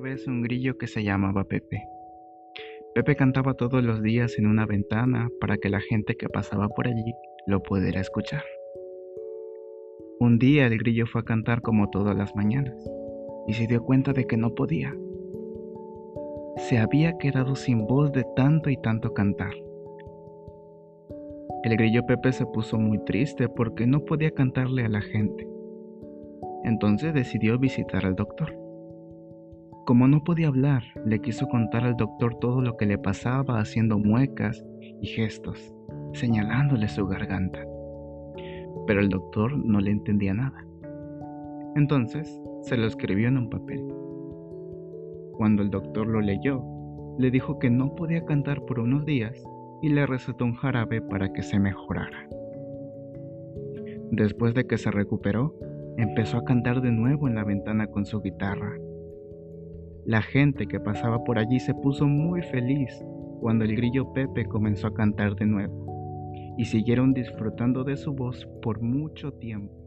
vez un grillo que se llamaba Pepe. Pepe cantaba todos los días en una ventana para que la gente que pasaba por allí lo pudiera escuchar. Un día el grillo fue a cantar como todas las mañanas y se dio cuenta de que no podía. Se había quedado sin voz de tanto y tanto cantar. El grillo Pepe se puso muy triste porque no podía cantarle a la gente. Entonces decidió visitar al doctor. Como no podía hablar, le quiso contar al doctor todo lo que le pasaba haciendo muecas y gestos, señalándole su garganta. Pero el doctor no le entendía nada. Entonces se lo escribió en un papel. Cuando el doctor lo leyó, le dijo que no podía cantar por unos días y le recetó un jarabe para que se mejorara. Después de que se recuperó, empezó a cantar de nuevo en la ventana con su guitarra la gente que pasaba por allí se puso muy feliz cuando el grillo Pepe comenzó a cantar de nuevo y siguieron disfrutando de su voz por mucho tiempo.